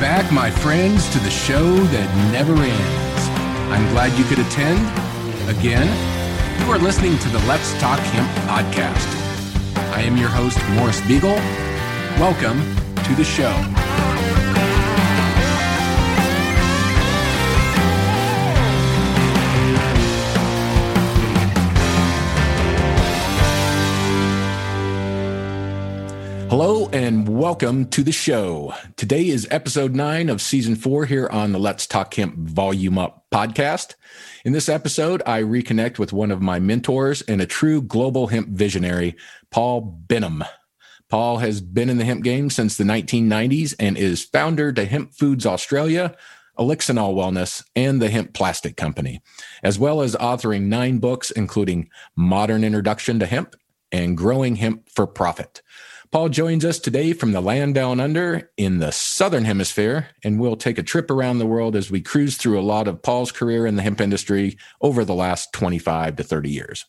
back, my friends, to the show that never ends. I'm glad you could attend. Again, you are listening to the Let's Talk Hemp podcast. I am your host, Morris Beegle. Welcome to the show. And welcome to the show. Today is episode nine of season four here on the Let's Talk Hemp Volume Up podcast. In this episode, I reconnect with one of my mentors and a true global hemp visionary, Paul Benham. Paul has been in the hemp game since the 1990s and is founder to Hemp Foods Australia, Elixinol Wellness, and the Hemp Plastic Company, as well as authoring nine books, including Modern Introduction to Hemp and Growing Hemp for Profit. Paul joins us today from the land down under in the southern hemisphere, and we'll take a trip around the world as we cruise through a lot of Paul's career in the hemp industry over the last 25 to 30 years.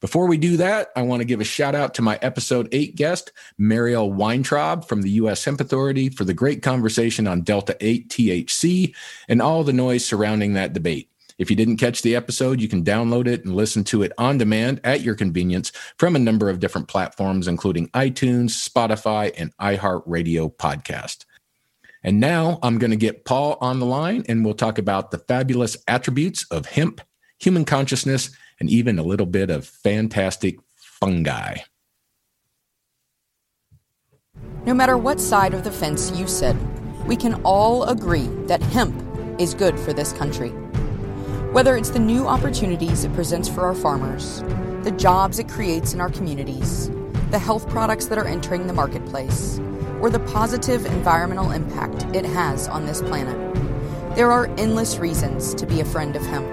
Before we do that, I want to give a shout out to my episode eight guest, Marielle Weintraub from the U.S. Hemp Authority, for the great conversation on Delta 8 THC and all the noise surrounding that debate. If you didn't catch the episode, you can download it and listen to it on demand at your convenience from a number of different platforms, including iTunes, Spotify, and iHeartRadio podcast. And now I'm going to get Paul on the line and we'll talk about the fabulous attributes of hemp, human consciousness, and even a little bit of fantastic fungi. No matter what side of the fence you sit, we can all agree that hemp is good for this country. Whether it's the new opportunities it presents for our farmers, the jobs it creates in our communities, the health products that are entering the marketplace, or the positive environmental impact it has on this planet, there are endless reasons to be a friend of hemp.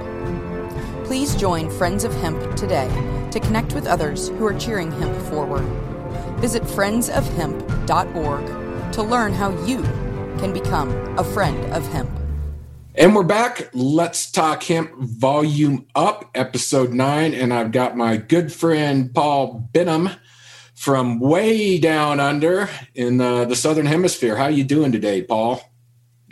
Please join Friends of Hemp today to connect with others who are cheering hemp forward. Visit friendsofhemp.org to learn how you can become a friend of hemp. And we're back. Let's talk hemp volume up, episode nine. And I've got my good friend Paul Benham from way down under in uh, the southern hemisphere. How are you doing today, Paul?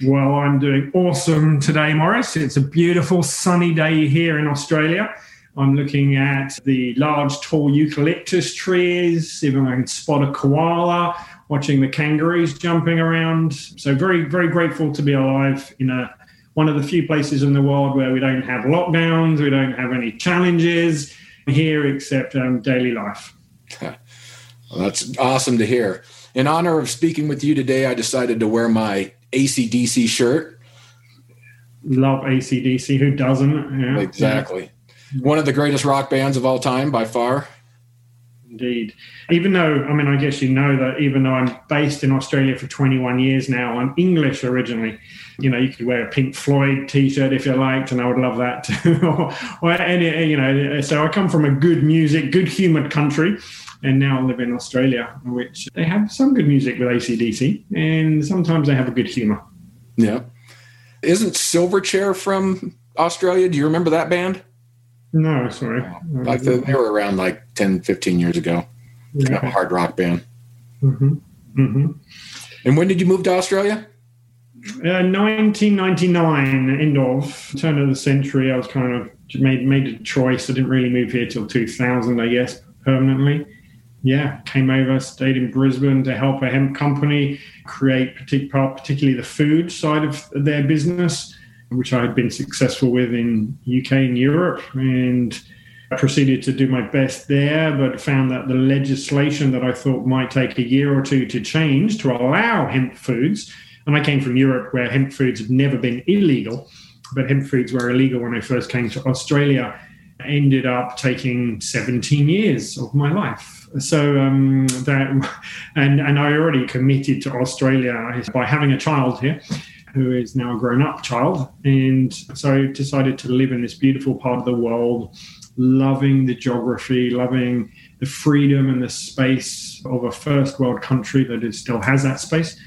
Well, I'm doing awesome today, Morris. It's a beautiful sunny day here in Australia. I'm looking at the large, tall eucalyptus trees. Even I can spot a koala. Watching the kangaroos jumping around. So very, very grateful to be alive in a one of the few places in the world where we don't have lockdowns, we don't have any challenges here except um, daily life. well, that's awesome to hear. In honor of speaking with you today, I decided to wear my ACDC shirt. Love ACDC. Who doesn't? Yeah. Exactly. Yeah. One of the greatest rock bands of all time by far. Indeed. Even though, I mean, I guess you know that even though I'm based in Australia for 21 years now, I'm English originally. You know, you could wear a Pink Floyd T-shirt if you liked, and I would love that too. or, or any, you know, so I come from a good music, good humoured country, and now I live in Australia, which they have some good music with ACDC, and sometimes they have a good humour. Yeah. Isn't Silverchair from Australia? Do you remember that band? No, sorry. Like the, they were around like 10, 15 years ago. Yeah. a hard rock band. Mm-hmm. Mm-hmm. And when did you move to Australia? Uh, 1999, end of turn of the century. I was kind of made made a choice. I didn't really move here till 2000, I guess, permanently. Yeah, came over, stayed in Brisbane to help a hemp company create particularly the food side of their business which I had been successful with in UK and Europe, and I proceeded to do my best there, but found that the legislation that I thought might take a year or two to change to allow hemp foods, and I came from Europe where hemp foods had never been illegal, but hemp foods were illegal when I first came to Australia, ended up taking 17 years of my life. So um, that, and and I already committed to Australia by having a child here who is now a grown up child. And so decided to live in this beautiful part of the world, loving the geography, loving the freedom and the space of a first world country that is, still has that space.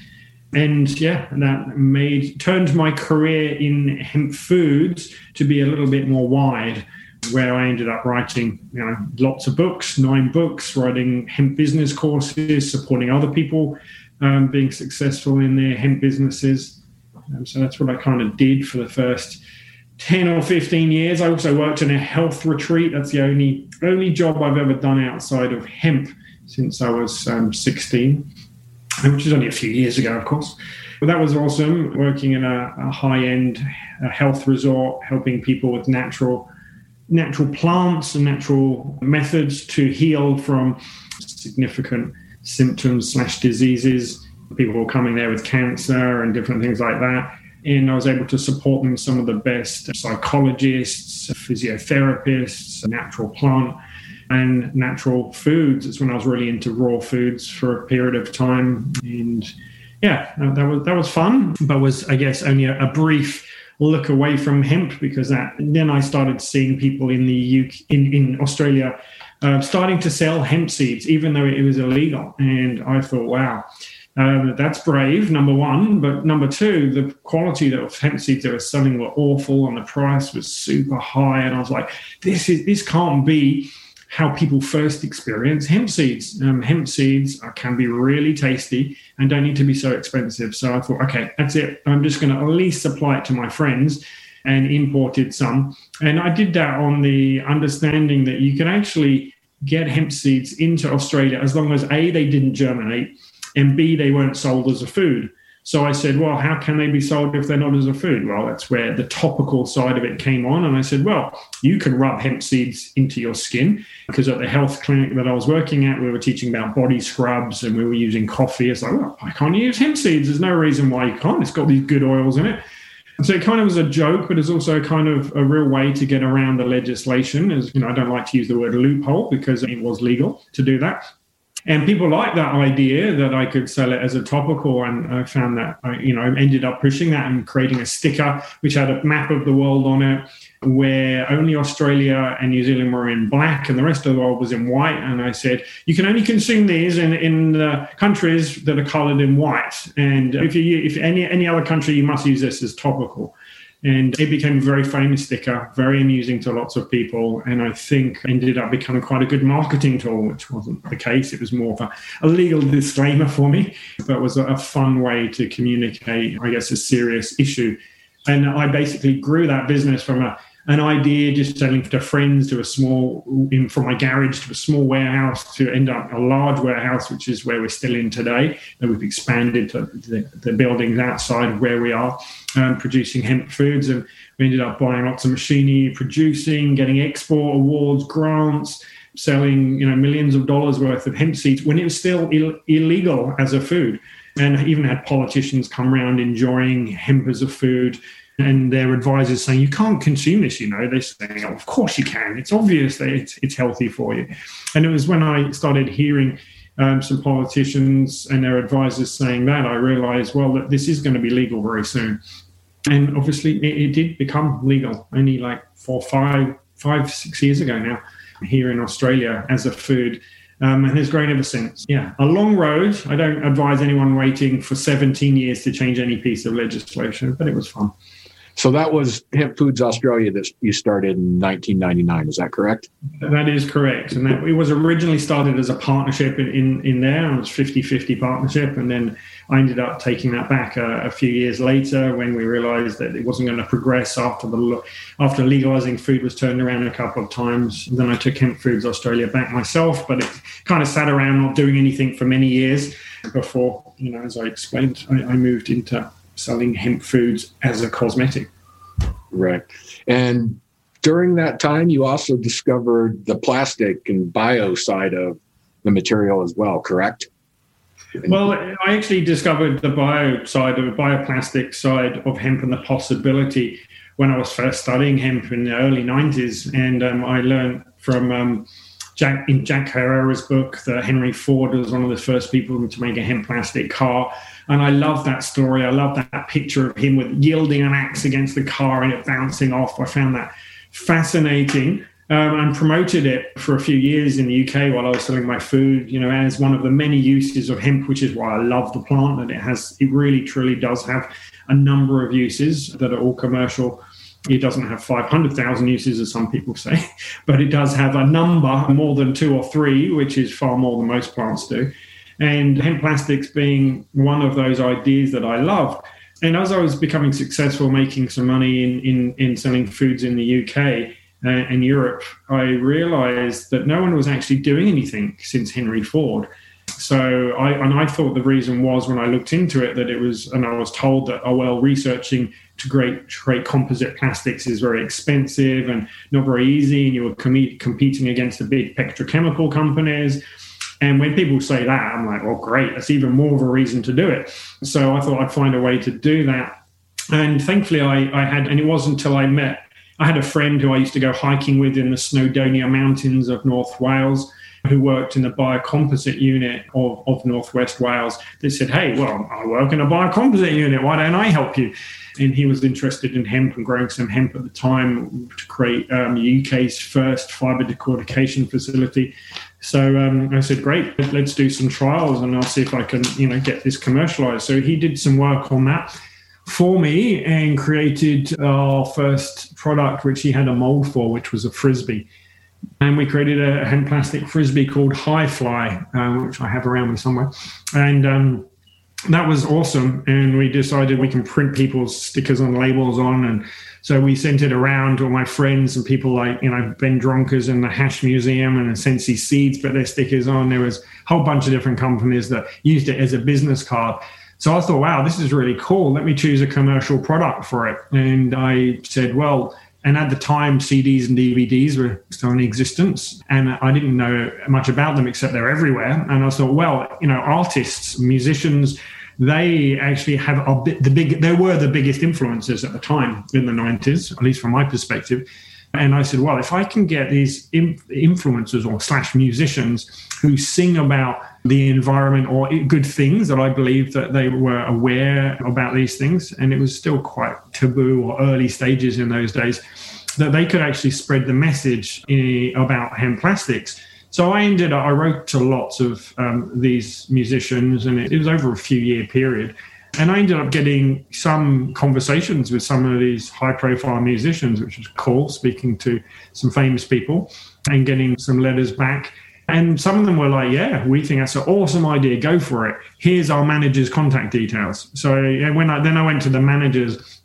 And yeah, that made turned my career in hemp foods to be a little bit more wide where I ended up writing, you know, lots of books, nine books, writing hemp business courses, supporting other people um, being successful in their hemp businesses. Um, so that's what I kind of did for the first 10 or 15 years. I also worked in a health retreat. That's the only only job I've ever done outside of hemp since I was um, 16, which is only a few years ago, of course. But that was awesome, working in a, a high end health resort, helping people with natural natural plants and natural methods to heal from significant symptoms slash diseases. People who were coming there with cancer and different things like that. And I was able to support them with some of the best psychologists, physiotherapists, natural plant and natural foods. It's when I was really into raw foods for a period of time. And yeah, that was that was fun, but was I guess only a, a brief look away from hemp because that then I started seeing people in the UK in, in Australia uh, starting to sell hemp seeds, even though it was illegal. And I thought, wow, uh, that's brave, number one. But number two, the quality of hemp seeds they were selling were awful, and the price was super high. And I was like, this is this can't be how people first experience hemp seeds. Um, hemp seeds are, can be really tasty and don't need to be so expensive. So I thought, okay, that's it. I'm just going to at least supply it to my friends and imported some. And I did that on the understanding that you can actually get hemp seeds into Australia as long as A, they didn't germinate, and B, they weren't sold as a food. So I said, well, how can they be sold if they're not as a food? Well, that's where the topical side of it came on. And I said, well, you can rub hemp seeds into your skin because at the health clinic that I was working at, we were teaching about body scrubs and we were using coffee. It's like, well, I can't use hemp seeds. There's no reason why you can't. It's got these good oils in it. And so it kind of was a joke, but it's also kind of a real way to get around the legislation. As you know, I don't like to use the word loophole because it was legal to do that. And people liked that idea that I could sell it as a topical. And I found that, I, you know, ended up pushing that and creating a sticker which had a map of the world on it where only Australia and New Zealand were in black and the rest of the world was in white. And I said, you can only consume these in, in the countries that are colored in white. And if you, if any, any other country, you must use this as topical. And it became a very famous sticker, very amusing to lots of people. And I think ended up becoming quite a good marketing tool, which wasn't the case. It was more of a, a legal disclaimer for me, but was a, a fun way to communicate, I guess, a serious issue. And I basically grew that business from a an idea just selling to friends to a small in from my garage to a small warehouse to end up a large warehouse which is where we're still in today. And we've expanded to the, the buildings outside of where we are um, producing hemp foods. And we ended up buying lots of machinery producing getting export awards grants selling you know millions of dollars worth of hemp seeds when it was still Ill- illegal as a food. And even had politicians come around enjoying hemp as a food and their advisors saying you can't consume this you know they're saying oh, of course you can it's obvious that it's, it's healthy for you and it was when i started hearing um, some politicians and their advisors saying that i realized well that this is going to be legal very soon and obviously it, it did become legal only like four five five six years ago now here in australia as a food um, and has grown ever since. Yeah, a long road. I don't advise anyone waiting for 17 years to change any piece of legislation, but it was fun. So that was Hemp Foods Australia that you started in 1999. Is that correct? That is correct. And that, it was originally started as a partnership in, in, in there. It was 50 50 partnership. And then I ended up taking that back a, a, few years later when we realized that it wasn't going to progress after the after legalizing food was turned around a couple of times. And then I took Hemp Foods Australia back myself, but it kind of sat around not doing anything for many years before, you know, as I explained, I, I moved into selling hemp foods as a cosmetic. Right. And during that time, you also discovered the plastic and bio side of the material as well, correct? Well, I actually discovered the bio side of the bioplastic side of hemp and the possibility when I was first studying hemp in the early 90s. And um, I learned from um, Jack in Jack Herer's book that Henry Ford was one of the first people to make a hemp plastic car. And I love that story. I love that picture of him with yielding an axe against the car and it bouncing off. I found that fascinating. Um, and promoted it for a few years in the UK while I was selling my food, you know, as one of the many uses of hemp, which is why I love the plant. That it has, it really truly does have a number of uses that are all commercial. It doesn't have 500,000 uses, as some people say, but it does have a number more than two or three, which is far more than most plants do. and hemp plastics being one of those ideas that I love. And as I was becoming successful making some money in, in, in selling foods in the UK uh, and Europe, I realized that no one was actually doing anything since Henry Ford. So I and I thought the reason was when I looked into it that it was and I was told that oh well researching to create create composite plastics is very expensive and not very easy and you were com- competing against the big petrochemical companies. And when people say that I'm like well, great that's even more of a reason to do it. So I thought I'd find a way to do that. And thankfully I, I had and it wasn't until I met I had a friend who I used to go hiking with in the Snowdonia Mountains of North Wales who worked in the biocomposite unit of, of Northwest Wales They said, Hey, well, I work in a biocomposite unit. Why don't I help you? And he was interested in hemp and growing some hemp at the time to create um, the UK's first fiber decortication facility. So um, I said, great, let's do some trials and I'll see if I can, you know, get this commercialized. So he did some work on that for me and created our first product, which he had a mold for, which was a frisbee and we created a hemp plastic frisbee called High Fly, uh, which I have around me somewhere, and um, that was awesome. And we decided we can print people's stickers and labels on, and so we sent it around to all my friends and people like you know Ben Dronkers and the Hash Museum and Sensi Seeds put their stickers on. There was a whole bunch of different companies that used it as a business card. So I thought, wow, this is really cool. Let me choose a commercial product for it. And I said, well, and at the time, CDs and DVDs were still in existence, and I didn't know much about them except they're everywhere. And I thought, well, you know, artists, musicians, they actually have a bit, the big. They were the biggest influences at the time in the '90s, at least from my perspective. And I said, well, if I can get these influencers or slash musicians who sing about the environment or good things that I believe that they were aware about these things, and it was still quite taboo or early stages in those days, that they could actually spread the message about hemp plastics. So I ended up, I wrote to lots of um, these musicians, and it, it was over a few year period. And I ended up getting some conversations with some of these high profile musicians, which was cool, speaking to some famous people and getting some letters back. And some of them were like, yeah, we think that's an awesome idea. Go for it. Here's our manager's contact details. So when I, then I went to the managers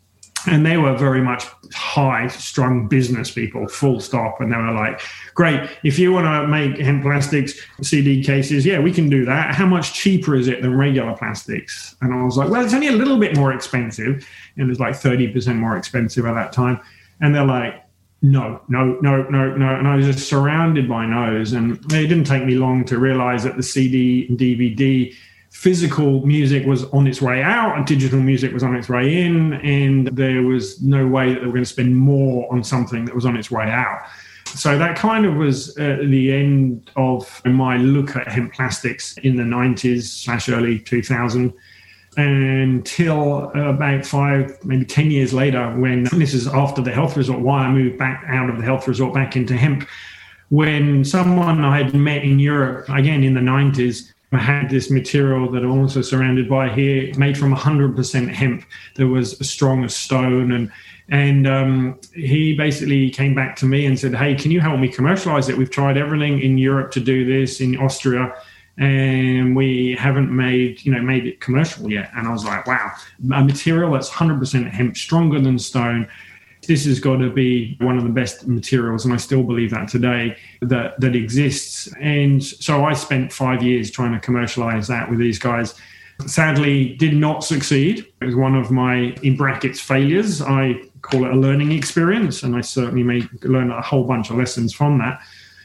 and they were very much high strung business people full stop and they were like great if you want to make hemp plastics cd cases yeah we can do that how much cheaper is it than regular plastics and i was like well it's only a little bit more expensive and it's like 30% more expensive at that time and they're like no no no no no. And i was just surrounded by no's and it didn't take me long to realize that the cd and dvd physical music was on its way out and digital music was on its way in and there was no way that they were going to spend more on something that was on its way out. So that kind of was uh, the end of my look at hemp plastics in the 90s slash early 2000 until about five maybe 10 years later when this is after the health resort why i moved back out of the health resort back into hemp when someone i had met in europe again in the 90s I had this material that I'm also surrounded by here, made from 100% hemp that was as strong as stone. And and um, he basically came back to me and said, "Hey, can you help me commercialize it? We've tried everything in Europe to do this, in Austria, and we haven't made you know made it commercial yet." And I was like, "Wow, a material that's 100% hemp, stronger than stone." this has got to be one of the best materials, and I still believe that today that that exists. And so I spent five years trying to commercialize that with these guys. Sadly, did not succeed. It was one of my in brackets failures. I call it a learning experience, and I certainly made learn a whole bunch of lessons from that.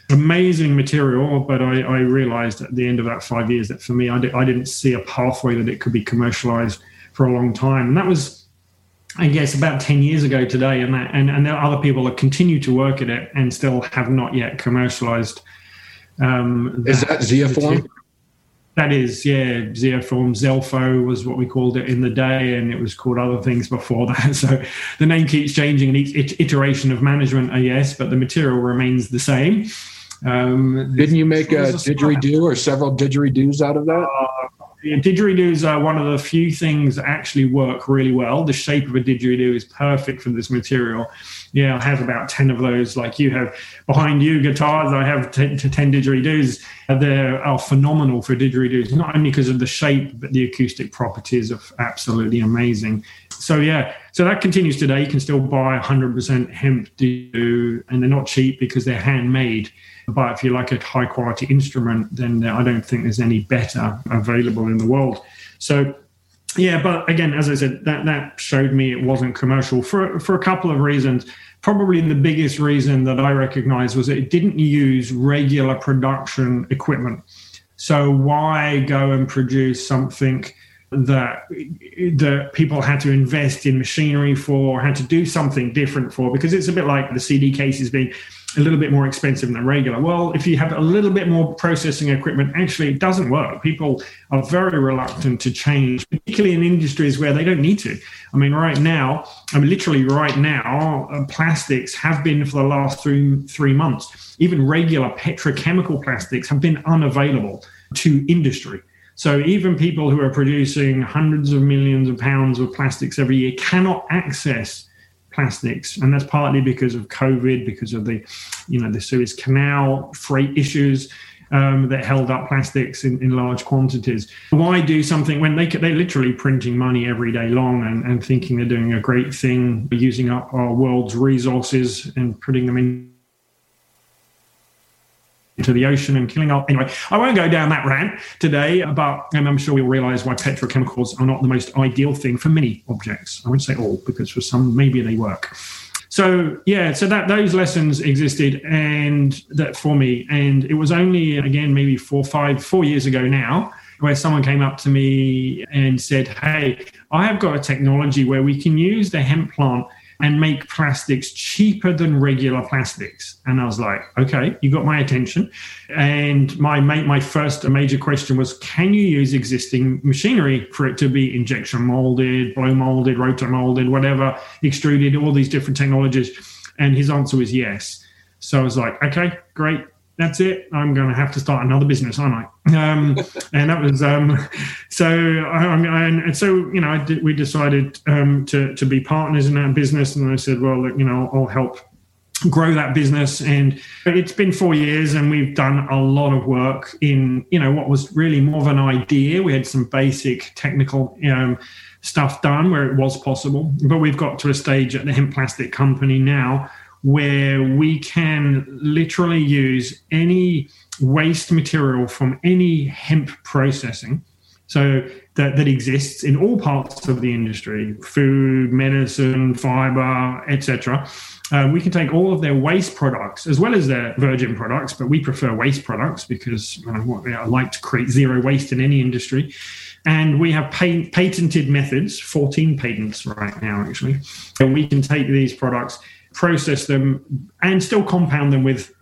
Amazing material, but I, I realized at the end of that five years that for me, I, di- I didn't see a pathway that it could be commercialized for a long time, and that was I guess about 10 years ago today, and that, and, and there are other people that continue to work at it and still have not yet commercialized. Um, is that Zeoform? That is, yeah, Zeoform. Zelfo was what we called it in the day, and it was called other things before that. So the name keeps changing in each iteration of management, I guess, but the material remains the same. Um, Didn't you make a didgeridoo or several didgeridoos out of that? Uh, yeah, didgeridoos are one of the few things that actually work really well. The shape of a didgeridoo is perfect for this material. Yeah, I have about 10 of those, like you have behind you guitars. I have 10, 10 didgeridoos. Uh, they are phenomenal for didgeridoos, not only because of the shape, but the acoustic properties are absolutely amazing. So, yeah, so that continues today. You can still buy 100% hemp didgeridoo, and they're not cheap because they're handmade. But if you like a high quality instrument, then I don't think there's any better available in the world. So, yeah, but again, as I said, that that showed me it wasn't commercial for for a couple of reasons. Probably the biggest reason that I recognized was that it didn't use regular production equipment. So why go and produce something that that people had to invest in machinery for, had to do something different for? Because it's a bit like the CD cases being a little bit more expensive than regular. Well, if you have a little bit more processing equipment, actually it doesn't work. People are very reluctant to change, particularly in industries where they don't need to. I mean, right now, I mean, literally right now, uh, plastics have been for the last three three months. Even regular petrochemical plastics have been unavailable to industry. So even people who are producing hundreds of millions of pounds of plastics every year cannot access plastics, and that's partly because of COVID, because of the, you know, the Suez Canal freight issues. Um, that held up plastics in, in, large quantities. Why do something when they they're literally printing money every day long and, and thinking they're doing a great thing, using up our world's resources and putting them in into the ocean and killing off. Anyway, I won't go down that rant today, but I'm sure we'll realize why petrochemicals are not the most ideal thing for many objects. I wouldn't say all, because for some, maybe they work. So yeah, so that those lessons existed and that for me, and it was only again maybe four, five, four years ago now, where someone came up to me and said, "Hey, I have got a technology where we can use the hemp plant and make plastics cheaper than regular plastics. And I was like, okay, you got my attention. And my my first major question was, can you use existing machinery for it to be injection molded, blow molded, rotor molded, whatever, extruded, all these different technologies? And his answer was yes. So I was like, okay, great that's it. I'm going to have to start another business, aren't I? Um, and that was um, so. I, I, and so you know, did, we decided um, to to be partners in that business, and I said, well, look, you know, I'll help grow that business and it's been four years and we've done a lot of work in you know what was really more of an idea we had some basic technical um, stuff done where it was possible but we've got to a stage at the hemp plastic company now where we can literally use any waste material from any hemp processing so that, that exists in all parts of the industry food medicine fiber etc uh, we can take all of their waste products as well as their virgin products but we prefer waste products because you know, i like to create zero waste in any industry. And we have patented methods 14 patents right now actually. And we can take these products process them, and still compound them with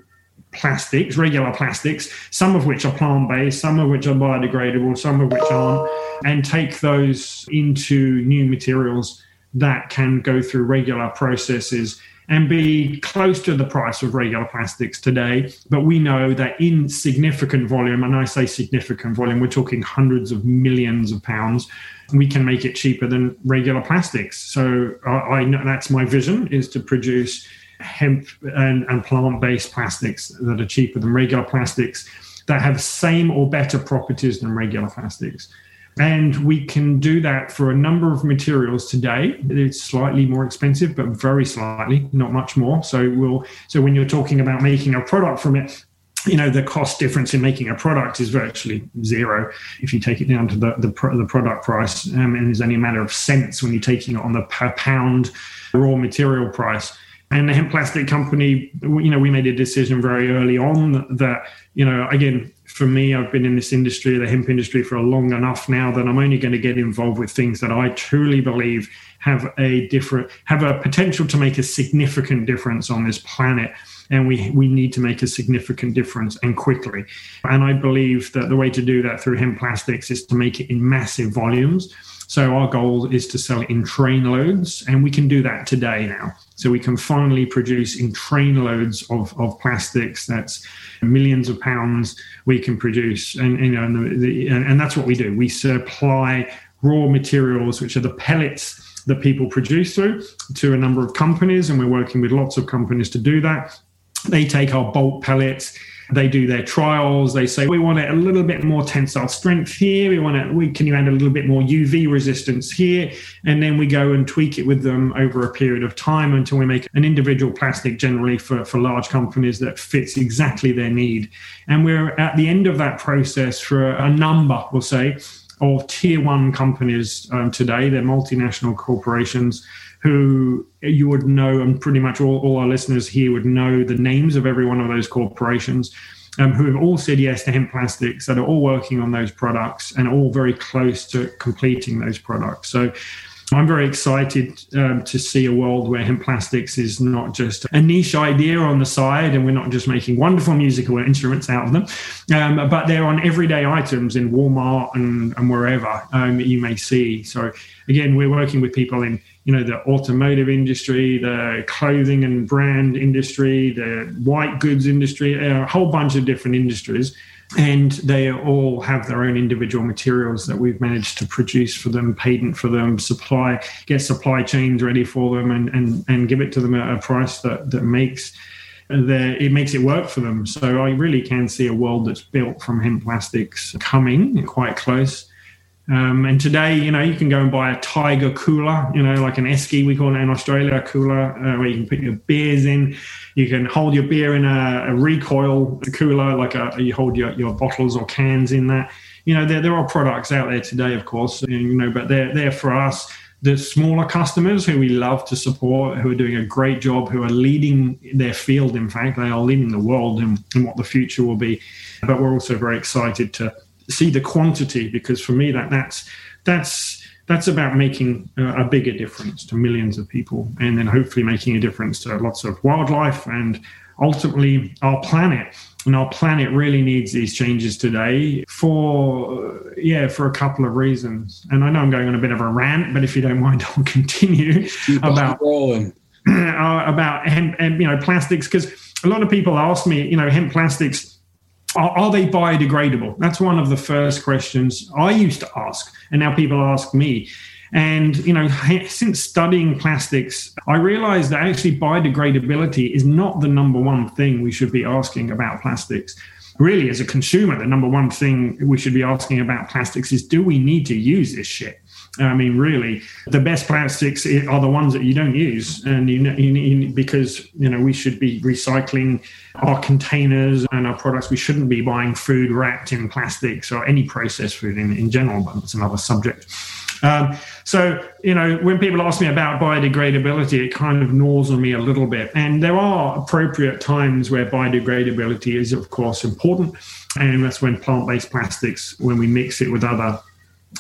plastics, regular plastics, some of which are plant based, some of which are biodegradable, some of which aren't, and take those into new materials that can go through regular processes and be close to the price of regular plastics today. But we know that in significant volume, and I say significant volume, we're talking hundreds of millions of pounds, we can make it cheaper than regular plastics. So I, know that's my vision is to produce hemp and, and plant-based plastics that are cheaper than regular plastics that have same or better properties than regular plastics. And we can do that for a number of materials today. It's slightly more expensive, but very slightly, not much more. So we'll so when you're talking about making a product from it, you know the cost difference in making a product is virtually zero if you take it down to the the, the product price, um, and it's only a matter of cents when you're taking it on the per pound raw material price. And the hemp plastic company, you know, we made a decision very early on that, you know, again, for me, I've been in this industry, the hemp industry, for long enough now that I'm only going to get involved with things that I truly believe have a different, have a potential to make a significant difference on this planet. And we, we need to make a significant difference and quickly. And I believe that the way to do that through hemp plastics is to make it in massive volumes. So our goal is to sell in train loads, and we can do that today now. So we can finally produce in train loads of, of plastics. That's millions of pounds we can produce, and you know, and, the, and that's what we do. We supply raw materials, which are the pellets that people produce through to a number of companies, and we're working with lots of companies to do that. They take our bulk pellets they do their trials. They say we want a little bit more tensile strength here. We want it. We can you add a little bit more UV resistance here, and then we go and tweak it with them over a period of time until we make an individual plastic, generally for for large companies that fits exactly their need. And we're at the end of that process for a number, we'll say, of tier one companies um, today. They're multinational corporations who you would know, and pretty much all, all our listeners here would know the names of every one of those corporations. Um, who have all said yes to hemp plastics that are all working on those products and all very close to completing those products. So I'm very excited um, to see a world where hemp plastics is not just a niche idea on the side, and we're not just making wonderful musical instruments out of them, um, but they're on everyday items in Walmart and, and wherever um, you may see. So again, we're working with people in you know the automotive industry, the clothing and brand industry, the white goods industry, a whole bunch of different industries and they all have their own individual materials that we've managed to produce for them, patent for them, supply, get supply chains ready for them, and and and give it to them at a price that that makes the, it makes it work for them. So I really can see a world that's built from hemp plastics coming quite close. Um, and today, you know, you can go and buy a Tiger cooler, you know, like an Esky, we call it in Australia, a cooler uh, where you can put your beers in. You can hold your beer in a, a recoil cooler, like a, you hold your, your bottles or cans in that. You know, there, there are products out there today, of course, you know, but they're, they're for us, the smaller customers who we love to support, who are doing a great job, who are leading their field. In fact, they are leading the world in, in what the future will be. But we're also very excited to see the quantity because for me that that's that's that's about making a, bigger difference to millions of people and then hopefully making a difference to lots of wildlife and ultimately our planet. And our planet really needs these changes today for yeah for a couple of reasons. And i know i'm going on a bit of a rant but if you don't mind i'll continue about uh, about hemp and you know plastics because a lot of people ask me you know hemp plastics are, are, they biodegradable? That's one of the first questions I used to ask, and now people ask me. And you know, since studying plastics, I realized that actually biodegradability is not the number one thing we should be asking about plastics. Really, as a consumer, the number one thing we should be asking about plastics is do we need to use this shit? I mean, really, the best plastics are the ones that you don't use, and you, you, because you know we should be recycling our containers and our products. We shouldn't be buying food wrapped in plastics or any processed food in, in general. But that's another subject. Um, so, you know, when people ask me about biodegradability, it kind of gnaws on me a little bit. And there are appropriate times where biodegradability is, of course, important. And that's when plant based plastics, when we mix it with other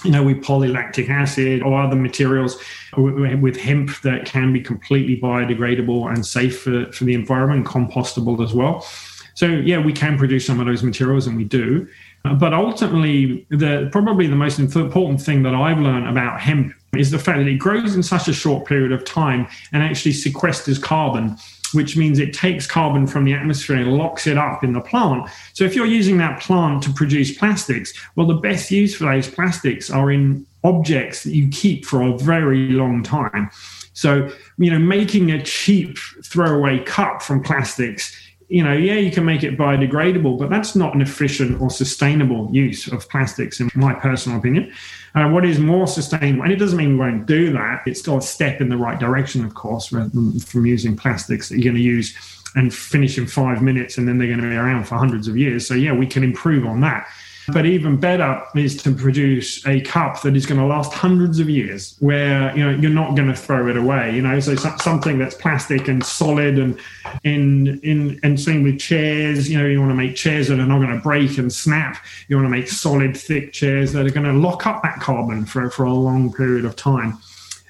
you know, with polylactic acid or other materials with hemp that can be completely biodegradable and safe for, for the environment, compostable as well. So, yeah, we can produce some of those materials and we do. Uh, but ultimately, the probably the most important thing that I've learned about hemp is the fact that it grows in such a short period of time and actually sequesters carbon which means it takes carbon from the atmosphere and locks it up in the plant. So if you're using that plant to produce plastics, well, the best use for those plastics are in objects that you keep for a very long time. So, you know, making a cheap throwaway cup from plastics you know, yeah, you can make it biodegradable, but that's not an efficient or sustainable use of plastics, in my personal opinion. Uh, what is more sustainable, and it doesn't mean we won't do that, it's still a step in the right direction, of course, from using plastics that you're going to use and finish in five minutes and then they're going to be around for hundreds of years. So, yeah, we can improve on that. But even better is to produce a cup that is going to last hundreds of years, where you know you're not going to throw it away. You know, so something that's plastic and solid, and in in and same with chairs. You know, you want to make chairs that are not going to break and snap. You want to make solid, thick chairs that are going to lock up that carbon for for a long period of time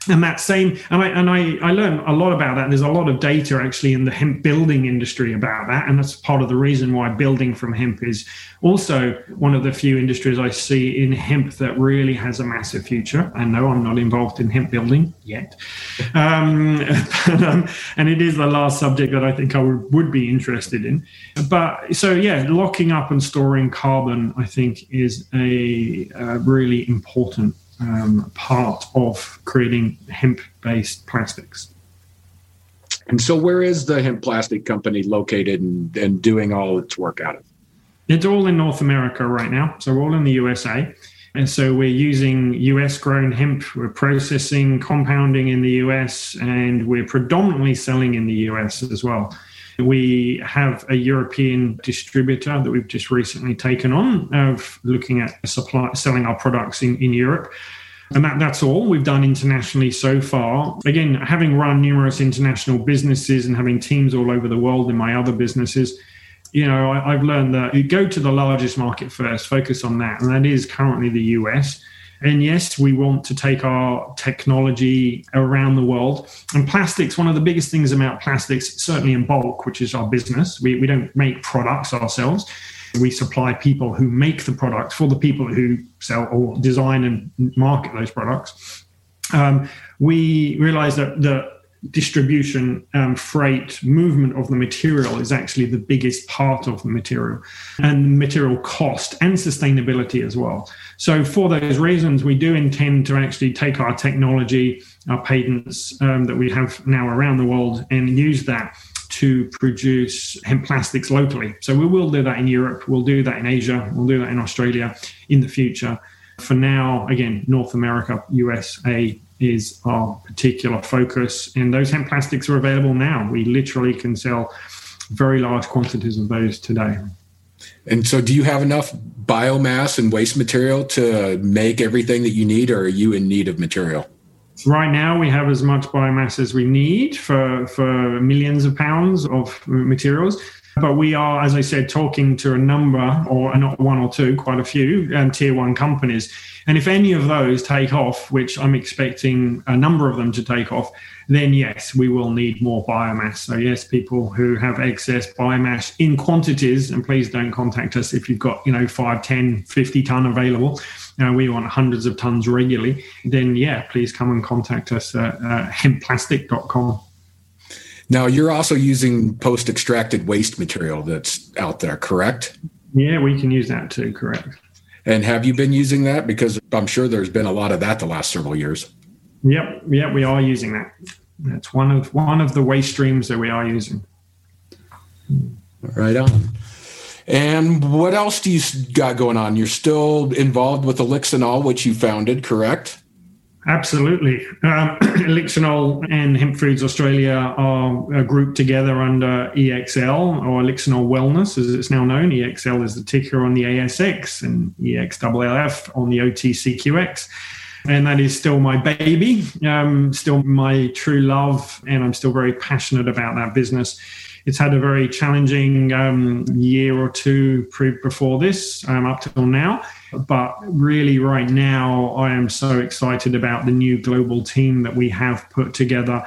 and that same and I and I, I learned a lot about that. There's a lot of data actually in the hemp building industry about that, and that's part of the reason why building from hemp is also one of the few industries I see in hemp that really has a massive future. And no, I'm not involved in hemp building yet, um, but, um, and it is the last subject that I think I would, would be interested in. But so yeah, locking up and storing carbon, I think, is a, a really important um, part of creating hemp-based plastics. And so, where is the hemp plastic company located and, and doing all its work out of? It's all in North America right now. So, we're all in the USA. And so we're using US grown hemp, we're processing, compounding in the US, and we're predominantly selling in the US as well. We have a European distributor that we've just recently taken on of looking at supply, selling our products in, in Europe. And that, that's all we've done internationally so far. Again, having run numerous international businesses and having teams all over the world in my other businesses, you know, I, have learned that you go to the largest market first, focus on that, and that is currently the US. And yes, we want to take our technology around the world. And plastics, one of the biggest things about plastics, certainly in bulk, which is our business, we, we don't make products ourselves. We supply people who make the products for the people who sell or design and market those products. Um, we realize that the distribution, um, freight, movement of the material is actually the biggest part of the material and material cost and sustainability as well. So, for those reasons, we do intend to actually take our technology, our patents um, that we have now around the world, and use that to produce hemp plastics locally. So, we will do that in Europe, we'll do that in Asia, we'll do that in Australia in the future. For now, again, North America, USA, is our particular focus. And those hemp plastics are available now. We literally can sell very large quantities of those today. And so, do you have enough biomass and waste material to make everything that you need, or are you in need of material? Right now, we have as much biomass as we need for, for millions of pounds of materials. But we are, as I said, talking to a number, or not one or two, quite a few um, tier one companies. And if any of those take off, which I'm expecting a number of them to take off, then yes, we will need more biomass. So, yes, people who have excess biomass in quantities, and please don't contact us if you've got, you know, 5, 10, 50 ton available. Know, we want hundreds of tons regularly. Then, yeah, please come and contact us at uh, hempplastic.com. Now, you're also using post extracted waste material that's out there, correct? Yeah, we can use that too, correct. And have you been using that? Because I'm sure there's been a lot of that the last several years. Yep, yep, we are using that. That's one of one of the waste streams that we are using. Right on. And what else do you got going on? You're still involved with Elixinol, which you founded, correct? Absolutely. Um, Elixinol and Hemp Foods Australia are grouped together under EXL or Elixinol Wellness, as it's now known. EXL is the ticker on the ASX and EXLLF on the OTCQX. And that is still my baby, um, still my true love, and I'm still very passionate about that business. It's had a very challenging um, year or two pre- before this, um, up till now but really, right now, I am so excited about the new global team that we have put together.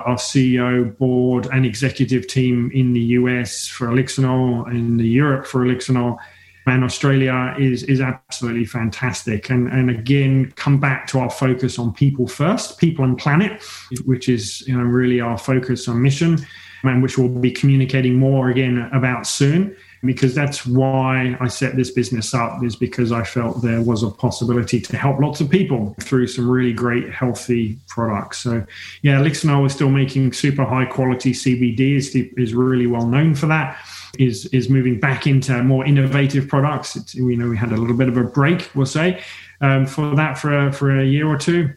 Our CEO, board, and executive team in the US for Elixinol, in the Europe for Elixinol, and Australia is is absolutely fantastic. And and again, come back to our focus on people first, people and planet, which is you know really our focus on mission, and which we'll be communicating more again about soon because that's why I set this business up is because I felt there was a possibility to help lots of people through some really great healthy products. So yeah, Elixinol is still making super high quality CBD is, is really well known for that. Is is moving back into more innovative products. It's, you know, we had a little bit of a break, we'll say, um, for that for a, for a year or two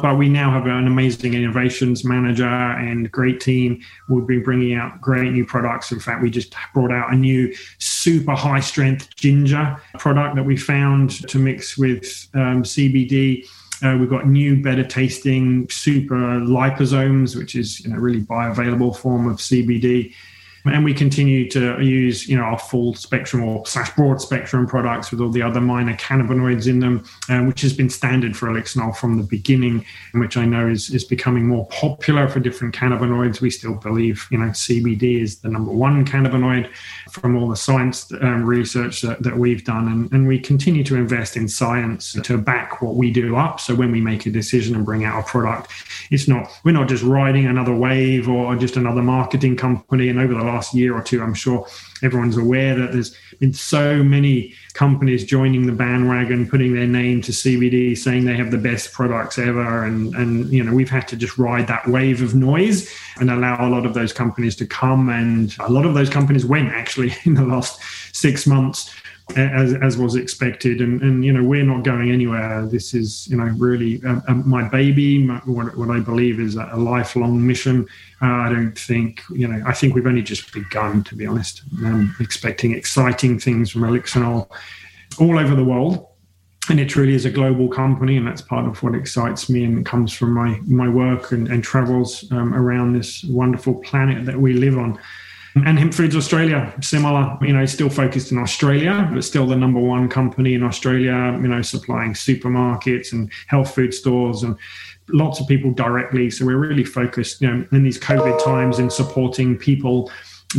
but we now have an amazing innovations manager and great team. We'll be bringing out great new products. In fact, we just brought out a new super high strength ginger product that we found to mix with um, CBD. Uh, we've got new, better tasting super liposomes, which is you know, really bioavailable form of CBD and we continue to use you know our full spectrum or slash broad spectrum products with all the other minor cannabinoids in them, uh, which has been standard for Elixinol from the beginning, and which I know is is becoming more popular for different cannabinoids. We still believe you know CBD is the number one cannabinoid from all the science um, research that, that we've done, and, and we continue to invest in science to back what we do up. So when we make a decision and bring out a product, it's not we're not just riding another wave or just another marketing company. And over the last year or two. I'm sure everyone's aware that there's been so many companies joining the bandwagon, putting their name to CBD, saying they have the best products ever, and and you know we've had to just ride that wave of noise and allow a lot of those companies to come, and a lot of those companies went actually in the last six months as, as was expected. And, and, you know, we're not going anywhere. This is, you know, really uh, uh, my baby, my, what, what I believe is a, lifelong mission. Uh, I don't think, you know, I think we've only just begun, to be honest. I'm expecting exciting things from Elixinol all over the world. And it truly is a global company, and that's part of what excites me and comes from my my work and, and travels um, around this wonderful planet that we live on. And Hemp Foods Australia, similar, you know, still focused in Australia, but still the number one company in Australia, you know, supplying supermarkets and health food stores and lots of people directly. So we're really focused, you know, in these COVID times in supporting people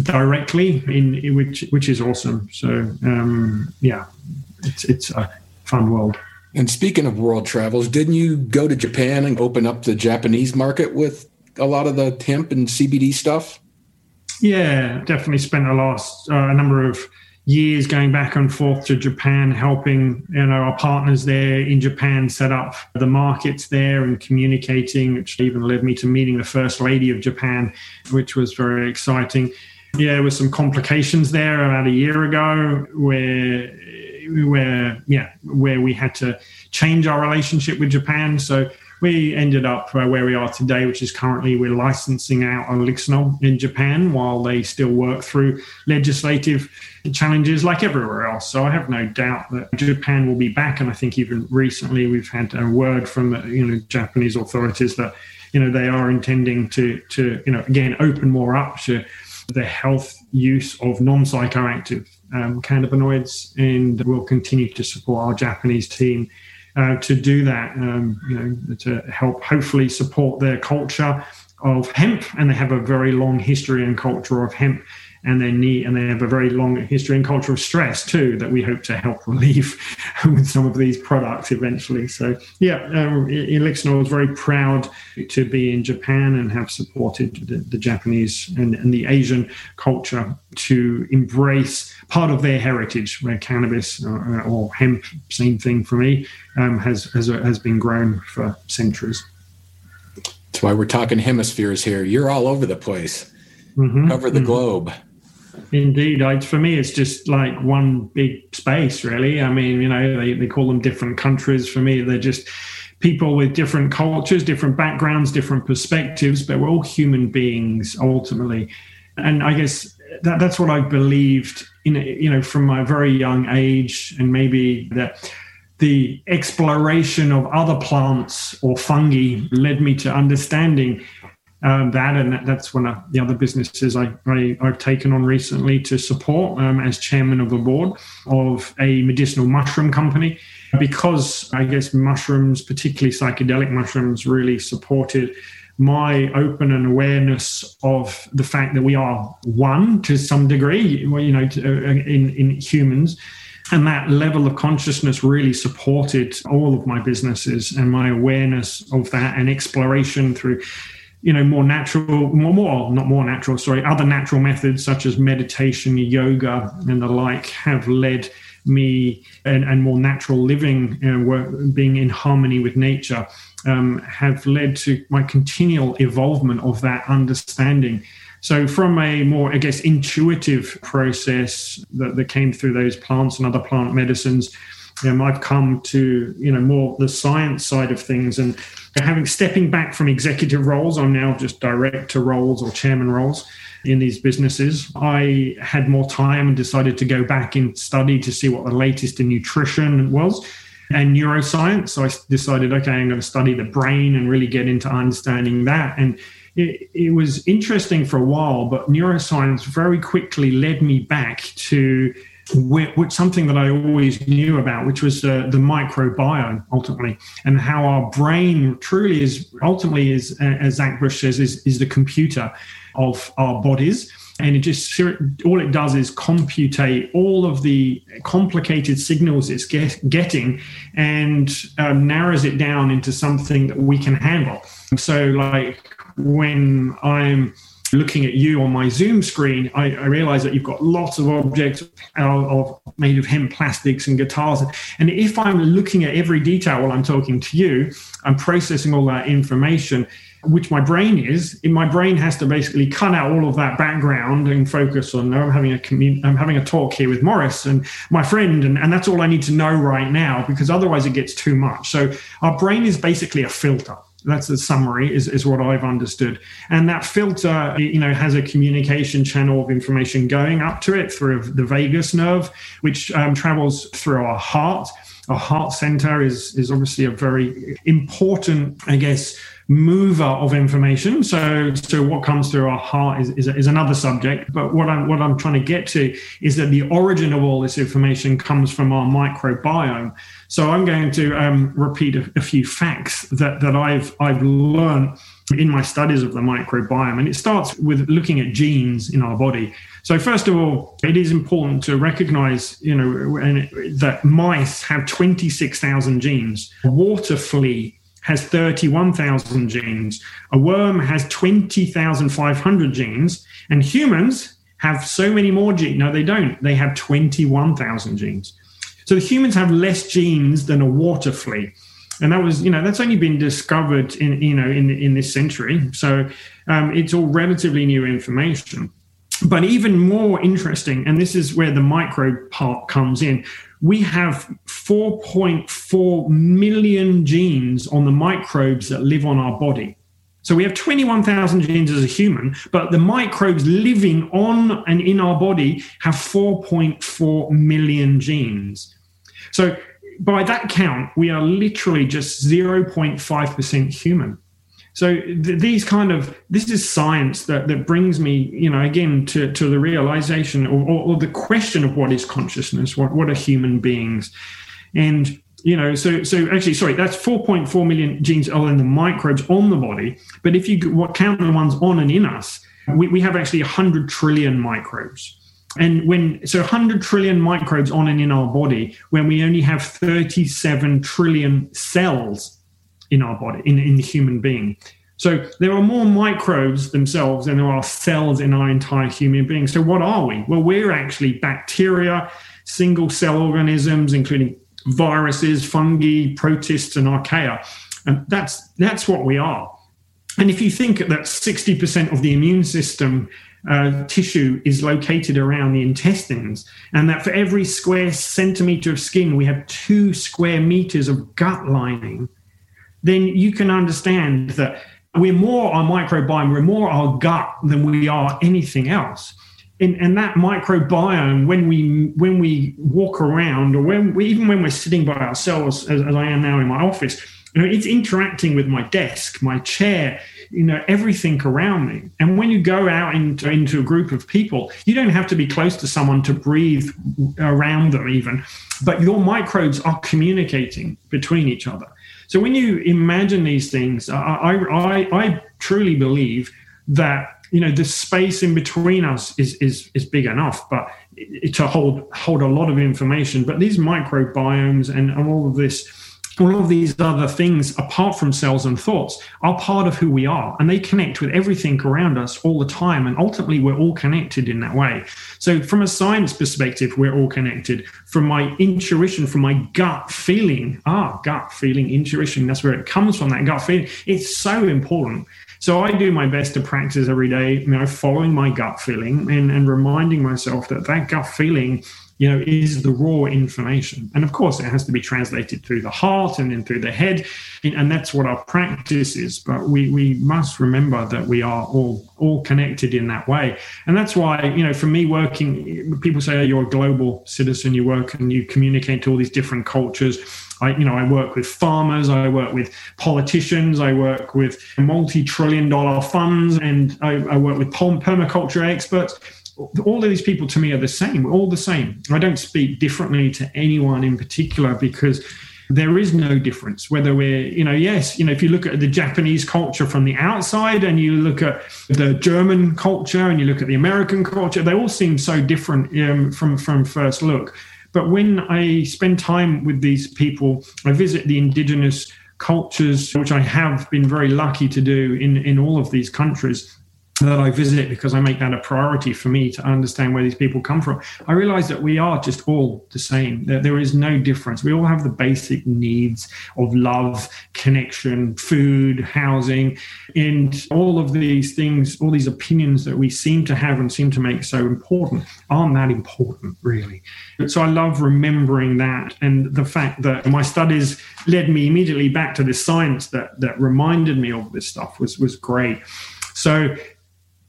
directly, in, in which which is awesome. So um, yeah, it's it's a fun world. And speaking of world travels, didn't you go to Japan and open up the Japanese market with a lot of the hemp and CBD stuff? Yeah, definitely spent a last uh, a number of years going back and forth to Japan, helping you know our partners there in Japan set up the markets there and communicating, which even led me to meeting the first lady of Japan, which was very exciting. Yeah, there was some complications there about a year ago where where yeah where we had to change our relationship with Japan. So we ended up uh, where we are today, which is currently we're licensing out Elixinol in Japan while they still work through legislative challenges like everywhere else. So I have no doubt that Japan will be back. And I think even recently we've had a word from the you know Japanese authorities that you know they are intending to to you know again open more up to the health use of non-psychoactive um, cannabinoids, and we'll continue to support our Japanese team uh, to do that, um, you know, to help hopefully support their culture of hemp. And they have a very long history and culture of hemp and they need and they have a very long history and culture of stress too that we hope to help relieve with some of these products eventually. So yeah, um, Elixinol is very proud to be in Japan and have supported the, the Japanese and, and, the Asian culture to embrace part of their heritage, where cannabis or, or hemp, same thing for me, um, has, has has been grown for centuries. That's why we're talking Hempispheres here. You're all over the place. Mm-hmm. Cover the mm-hmm. globe. Indeed, I, for me, it's just like one big space, really. I mean, you know, they, they call them different countries. For me, they're just people with different cultures, different backgrounds, different perspectives, but we're all human beings ultimately. And I guess that, that's what I believed, in, you know, from my very young age, and maybe that the exploration of other plants or fungi led me to understanding um, that, and that's one of the other businesses I, I, have taken on recently to support um, as chairman of the board of a medicinal mushroom company. Because I guess mushrooms, particularly psychedelic mushrooms, really supported my open and awareness of the fact that we are one to some degree, you know, uh, in, in humans. And that level of consciousness really supported all of my businesses and my awareness of that and exploration through you know more natural more more not more natural sorry other natural methods such as meditation yoga and the like have led me and, and more natural living you know, being in harmony with nature um, have led to my continual evolvement of that understanding. So from a more i guess intuitive process that, that came through those plants and other plant medicines um, I've come to you know more the science side of things and having stepping back from executive roles, I'm now just director roles or chairman roles in these businesses. I had more time and decided to go back and study to see what the latest in nutrition was and neuroscience. So I decided, okay, I'm going to study the brain and really get into understanding that. And it, it, was interesting for a while, but neuroscience very quickly led me back to which something that I always knew about, which was uh, the microbiome ultimately, and how our brain truly is ultimately is, as Zach Bush says, is, is the computer of our bodies. And it just all it does is computate all of the complicated signals it's get, getting and um, narrows it down into something that we can handle. So, like when I'm looking at you on my Zoom screen, I, I realize that you've got lots of objects of, of made of hemp plastics and guitars. And if I'm looking at every detail while I'm talking to you, I'm processing all that information which my brain is. In my brain has to basically cut out all of that background and focus on. Oh, I'm having a commun- I'm having a talk here with Morris and my friend, and, and that's all I need to know right now because otherwise it gets too much. So our brain is basically a filter. That's the summary, is, is what I've understood. And that filter, you know, has a communication channel of information going up to it through the vagus nerve, which um, travels through our heart. Our heart center is is obviously a very important, I guess, mover of information. So, so what comes through our heart is, is, is, another subject. But what I'm what I'm trying to get to is that the origin of all this information comes from our microbiome. So I'm going to um, repeat a, a, few facts that that I've I've learned in my studies of the microbiome, and it starts with looking at genes in our body. So first of all, it is important to recognize, you know, that mice have 26,000 genes. Water flea has 31,000 genes. A worm has 20,500 genes. And humans have so many more genes. No, they don't. They have 21,000 genes. So the humans have less genes than a water flea. And that was, you know, that's only been discovered in, you know, in, in this century. So um, it's all relatively new information. But even more interesting, and this is where the micro part comes in, we have 4.4 million genes on the microbes that live on our body. So we have 21,000 genes as a human, but the microbes living on and in our body have 4.4 million genes. So by that count, we are literally just 0.5% human. So th- these kind of this is science that that brings me, you know, again to to the realization or, or, or the question of what is consciousness, what what are human beings, and you know, so so actually, sorry, that's 4.4 million genes are in the microbes on the body. But if you what count the ones on and in us, we, we have actually 100 trillion microbes. And when so 100 trillion microbes on and in our body, when we only have 37 trillion cells in our body, in, in the human being. So there are more microbes themselves than there are cells in our entire human being. So what are we? Well, we're actually bacteria, single cell organisms, including viruses, fungi, protists, and archaea. And that's that's what we are. And if you think that 60% of the immune system uh, tissue is located around the intestines, and that for every square centimeter of skin, we have two square meters of gut lining then you can understand that we're more our microbiome, we're more our gut than we are anything else. And, and that microbiome, when we when we walk around, or when we, even when we're sitting by ourselves, as, as I am now in my office, you know, it's interacting with my desk, my chair, you know, everything around me. And when you go out into, into a group of people, you don't have to be close to someone to breathe around them, even, but your microbes are communicating between each other. So when you imagine these things, I, I, I truly believe that you know the space in between us is is is big enough, but to hold hold a lot of information. But these microbiomes and, and all of this all of these other things apart from cells and thoughts are part of who we are and they connect with everything around us all the time and ultimately we're all connected in that way. So from a science perspective we're all connected. From my intuition from my gut feeling ah gut feeling intuition that's where it comes from that gut feeling it's so important. So I do my best to practice every day, you know, following my gut feeling and, and reminding myself that that gut feeling you know, is the raw information. And of course, it has to be translated through the heart and then through the head. And that's what our practice is. But we, we must remember that we are all, all connected in that way. And that's why, you know, for me working, people say, oh, you're a global citizen, you work and you communicate to all these different cultures. I, you know, I work with farmers, I work with politicians, I work with multi-trillion dollar funds, and I, I work with permaculture experts all of these people to me are the same, We're all the same. I don't speak differently to anyone in particular because there is no difference whether we're you know yes you know if you look at the japanese culture from the outside and you look at the german culture and you look at the american culture they all seem so different um, from from first look but when i spend time with these people i visit the indigenous cultures which i have been very lucky to do in in all of these countries that I visit because I make that a priority for me to understand where these people come from. I realize that we are just all the same, that there is no difference. We all have the basic needs of love, connection, food, housing, and all of these things, all these opinions that we seem to have and seem to make so important aren't that important, really. So I love remembering that and the fact that my studies led me immediately back to this science that, that reminded me of this stuff was, was great. So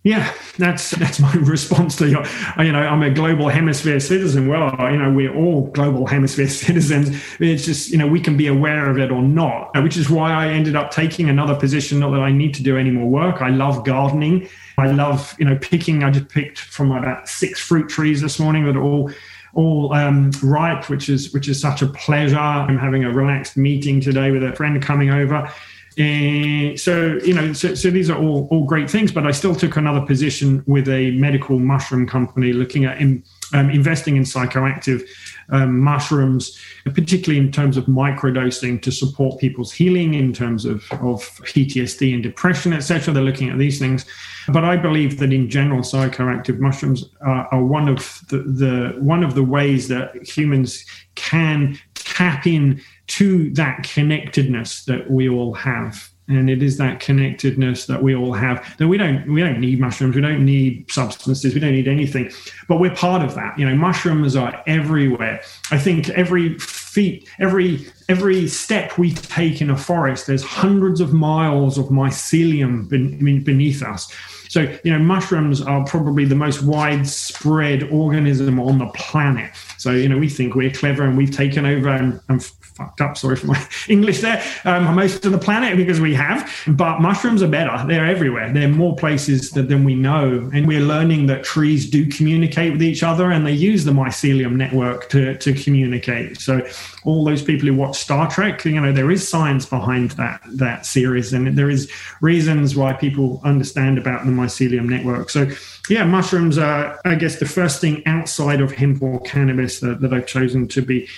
yeah, that's that's my response to your. You know, I'm a global hemisphere citizen. Well, you know, we're all global hemisphere citizens. It's just you know we can be aware of it or not, which is why I ended up taking another position. Not that I need to do any more work. I love gardening. I love you know picking. I just picked from about six fruit trees this morning that are all all um, ripe, which is which is such a pleasure. I'm having a relaxed meeting today with a friend coming over uh, so you know, so, so these are all all great things. But I still took another position with a medical mushroom company, looking at in, um, investing in psychoactive um, mushrooms, particularly in terms of microdosing to support people's healing, in terms of of PTSD and depression, etc. They're looking at these things. But I believe that in general, psychoactive mushrooms are, are one of the, the one of the ways that humans can tap in to that connectedness that we all have. And it is that connectedness that we all have. That we don't we don't need mushrooms. We don't need substances. We don't need anything. But we're part of that. You know mushrooms are everywhere. I think every feet every every step we take in a forest there's hundreds of miles of mycelium beneath us so you know mushrooms are probably the most widespread organism on the planet so you know we think we're clever and we've taken over and, and fucked up. Sorry for my English there. Um, most of the planet because we have, but mushrooms are better. They're everywhere. They're more places that, than we know, and we're learning that trees do communicate with each other, and they use the mycelium network to to communicate. So, all those people who watch Star Trek, you know, there is science behind that that series, and there is reasons why people understand about the mycelium network. So, yeah, mushrooms are, I guess, the first thing outside of hemp or cannabis that, that I've chosen to be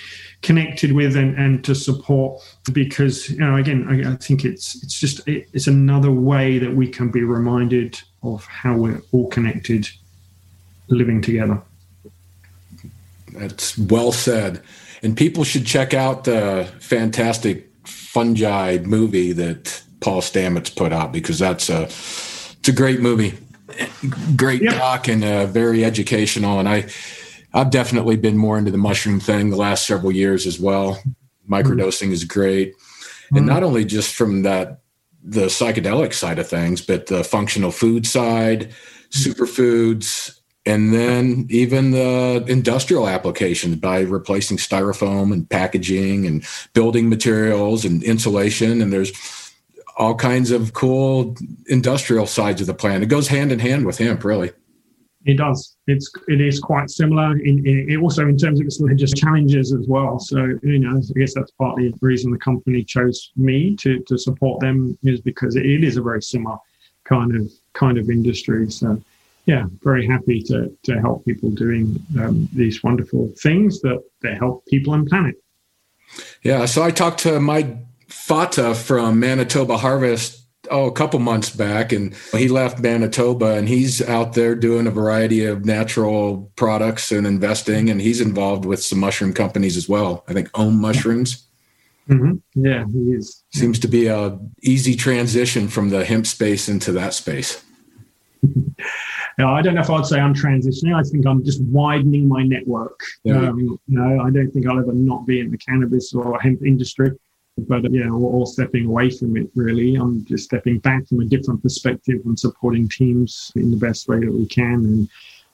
connected with and, and to support because you know again I, I think it's it's just it, it's another way that we can be reminded of how we're all connected living together that's well said and people should check out the fantastic fungi movie that paul stamets put out because that's a it's a great movie great yep. doc and uh, very educational and i I've definitely been more into the mushroom thing the last several years as well. Microdosing is great. And not only just from that the psychedelic side of things, but the functional food side, superfoods, and then even the industrial applications by replacing styrofoam and packaging and building materials and insulation. And there's all kinds of cool industrial sides of the plant. It goes hand in hand with hemp, really. It does. It's it is quite similar. In, in also in terms of its religious challenges as well. So you know, I guess that's partly the reason the company chose me to to support them is because it is a very similar kind of kind of industry. So yeah, very happy to to help people doing um, these wonderful things that that help people and planet. Yeah. So I talked to Mike Fata from Manitoba Harvest oh a couple months back and he left manitoba and he's out there doing a variety of natural products and investing and he's involved with some mushroom companies as well i think ohm mushrooms mm-hmm. yeah he is seems to be a easy transition from the hemp space into that space yeah, I don't know if I'd say I'm transitioning. I think I'm just widening my network. Um, you know, I don't think I'll ever not be in the cannabis or hemp industry but yeah, we're all stepping away from it really. I'm just stepping back from a different perspective and supporting teams in the best way that we can. And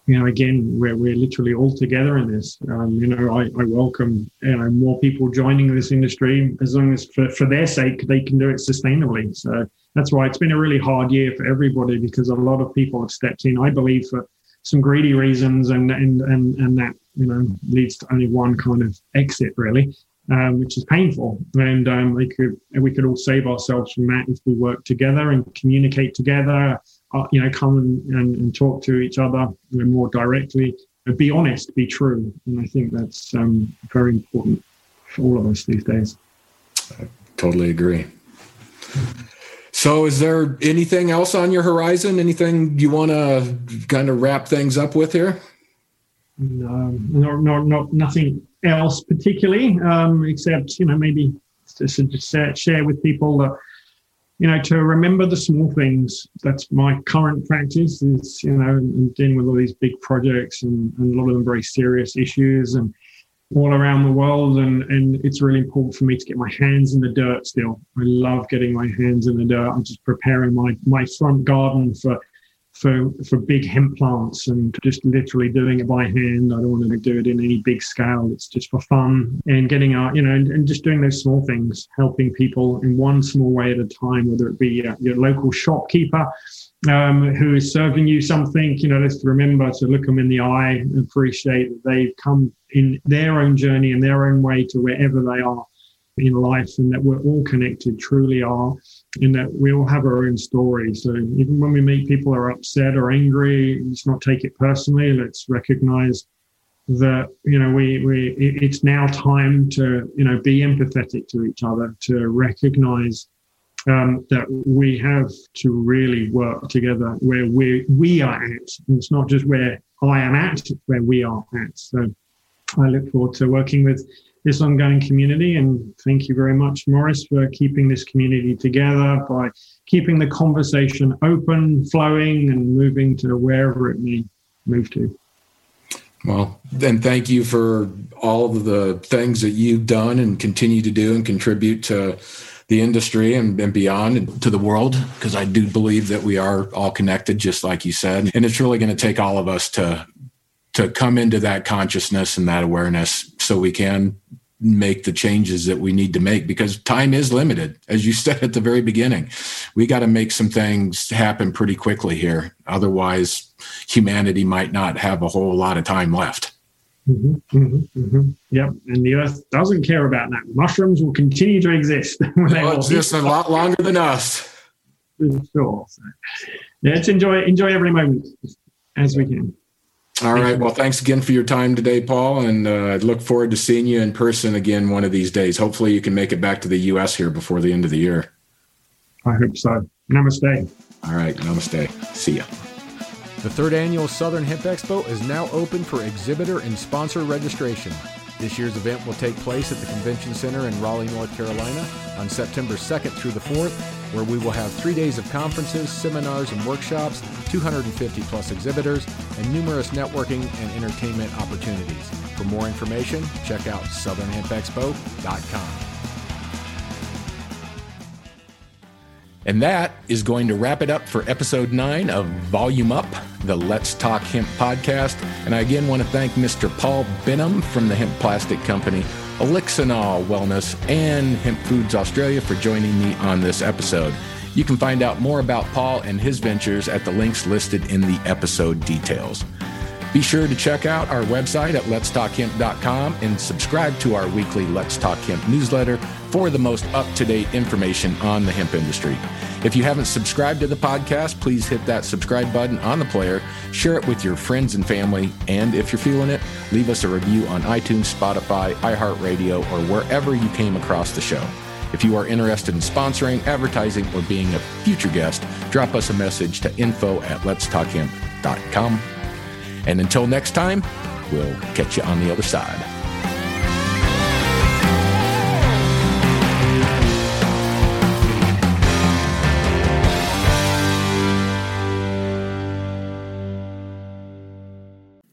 you know, again, we're we're literally all together in this. Um, you know, I, I welcome you know more people joining this industry as long as for, for their sake they can do it sustainably. So that's why it's been a really hard year for everybody because a lot of people have stepped in. I believe for some greedy reasons, and and and and that you know leads to only one kind of exit really um, which is painful. And um, we could we could all save ourselves from that if we work together and communicate together. Uh, you know, come and, and, and, talk to each other more directly. Be honest, be true, and I think that's um, very important for all of us these days. I totally agree. So, is there anything else on your horizon? Anything you want to kind of wrap things up with here? No, no, no, no nothing else particularly, um, except you know maybe just to share with people that you know to remember the small things. That's my current practice. Is you know dealing with all these big projects and, and a lot of them very serious issues and all around the world and and it's really important for me to get my hands in the dirt still i love getting my hands in the dirt i'm just preparing my my front garden for for for big hemp plants and just literally doing it by hand. I don't want to do it in any big scale. It's just for fun and getting out you know and, and just doing those small things helping people in one small way at a time whether it be uh, your local shopkeeper um, who is serving you something, you know, let's remember to look them in the eye and appreciate that they've come in their own journey in their own way to wherever they are in life and that we're all connected, truly are, and that we all have our own story. So even when we meet people are upset or angry, let's not take it personally. Let's recognize that you know we we it's now time to you know be empathetic to each other to recognize um, that we have to really work together where we we are at. And it's not just where I am at, it's where we are at. So I look forward to working with this ongoing community. And thank you very much, Morris, for keeping this community together by keeping the conversation open, flowing, and moving to wherever it may move to. Well, then thank you for all of the things that you've done and continue to do and contribute to the industry and, and beyond and to the world because I do believe that we are all connected, just like you said. And it's really going to take all of us to to come into that consciousness and that awareness so we can make the changes that we need to make because time is limited as you said at the very beginning we got to make some things happen pretty quickly here otherwise humanity might not have a whole lot of time left Mm-hmm, mm-hmm, mm-hmm. Yep, and the Earth doesn't care about that. Mushrooms will continue to exist. They'll exist a lot longer than us. Sure. So, let's enjoy enjoy every moment as we can. All right. Well, thanks again for your time today, Paul, and uh, look forward to seeing you in person again one of these days. Hopefully, you can make it back to the U.S. here before the end of the year. I hope so. Namaste. All right. Namaste. See ya. The third annual Southern Hemp Expo is now open for exhibitor and sponsor registration. This year's event will take place at the Convention Center in Raleigh, North Carolina on September 2nd through the 4th, where we will have three days of conferences, seminars, and workshops, 250 plus exhibitors, and numerous networking and entertainment opportunities. For more information, check out southernhempexpo.com. And that is going to wrap it up for episode nine of Volume Up, the Let's Talk Hemp podcast. And I again want to thank Mr. Paul Benham from the Hemp Plastic Company, Elixinol Wellness, and Hemp Foods Australia for joining me on this episode. You can find out more about Paul and his ventures at the links listed in the episode details. Be sure to check out our website at letstalkhemp.com and subscribe to our weekly Let's Talk Hemp newsletter for the most up to date information on the hemp industry. If you haven't subscribed to the podcast, please hit that subscribe button on the player, share it with your friends and family, and if you're feeling it, leave us a review on iTunes, Spotify, iHeartRadio, or wherever you came across the show. If you are interested in sponsoring, advertising, or being a future guest, drop us a message to info at letstalkhemp.com. And until next time, we'll catch you on the other side.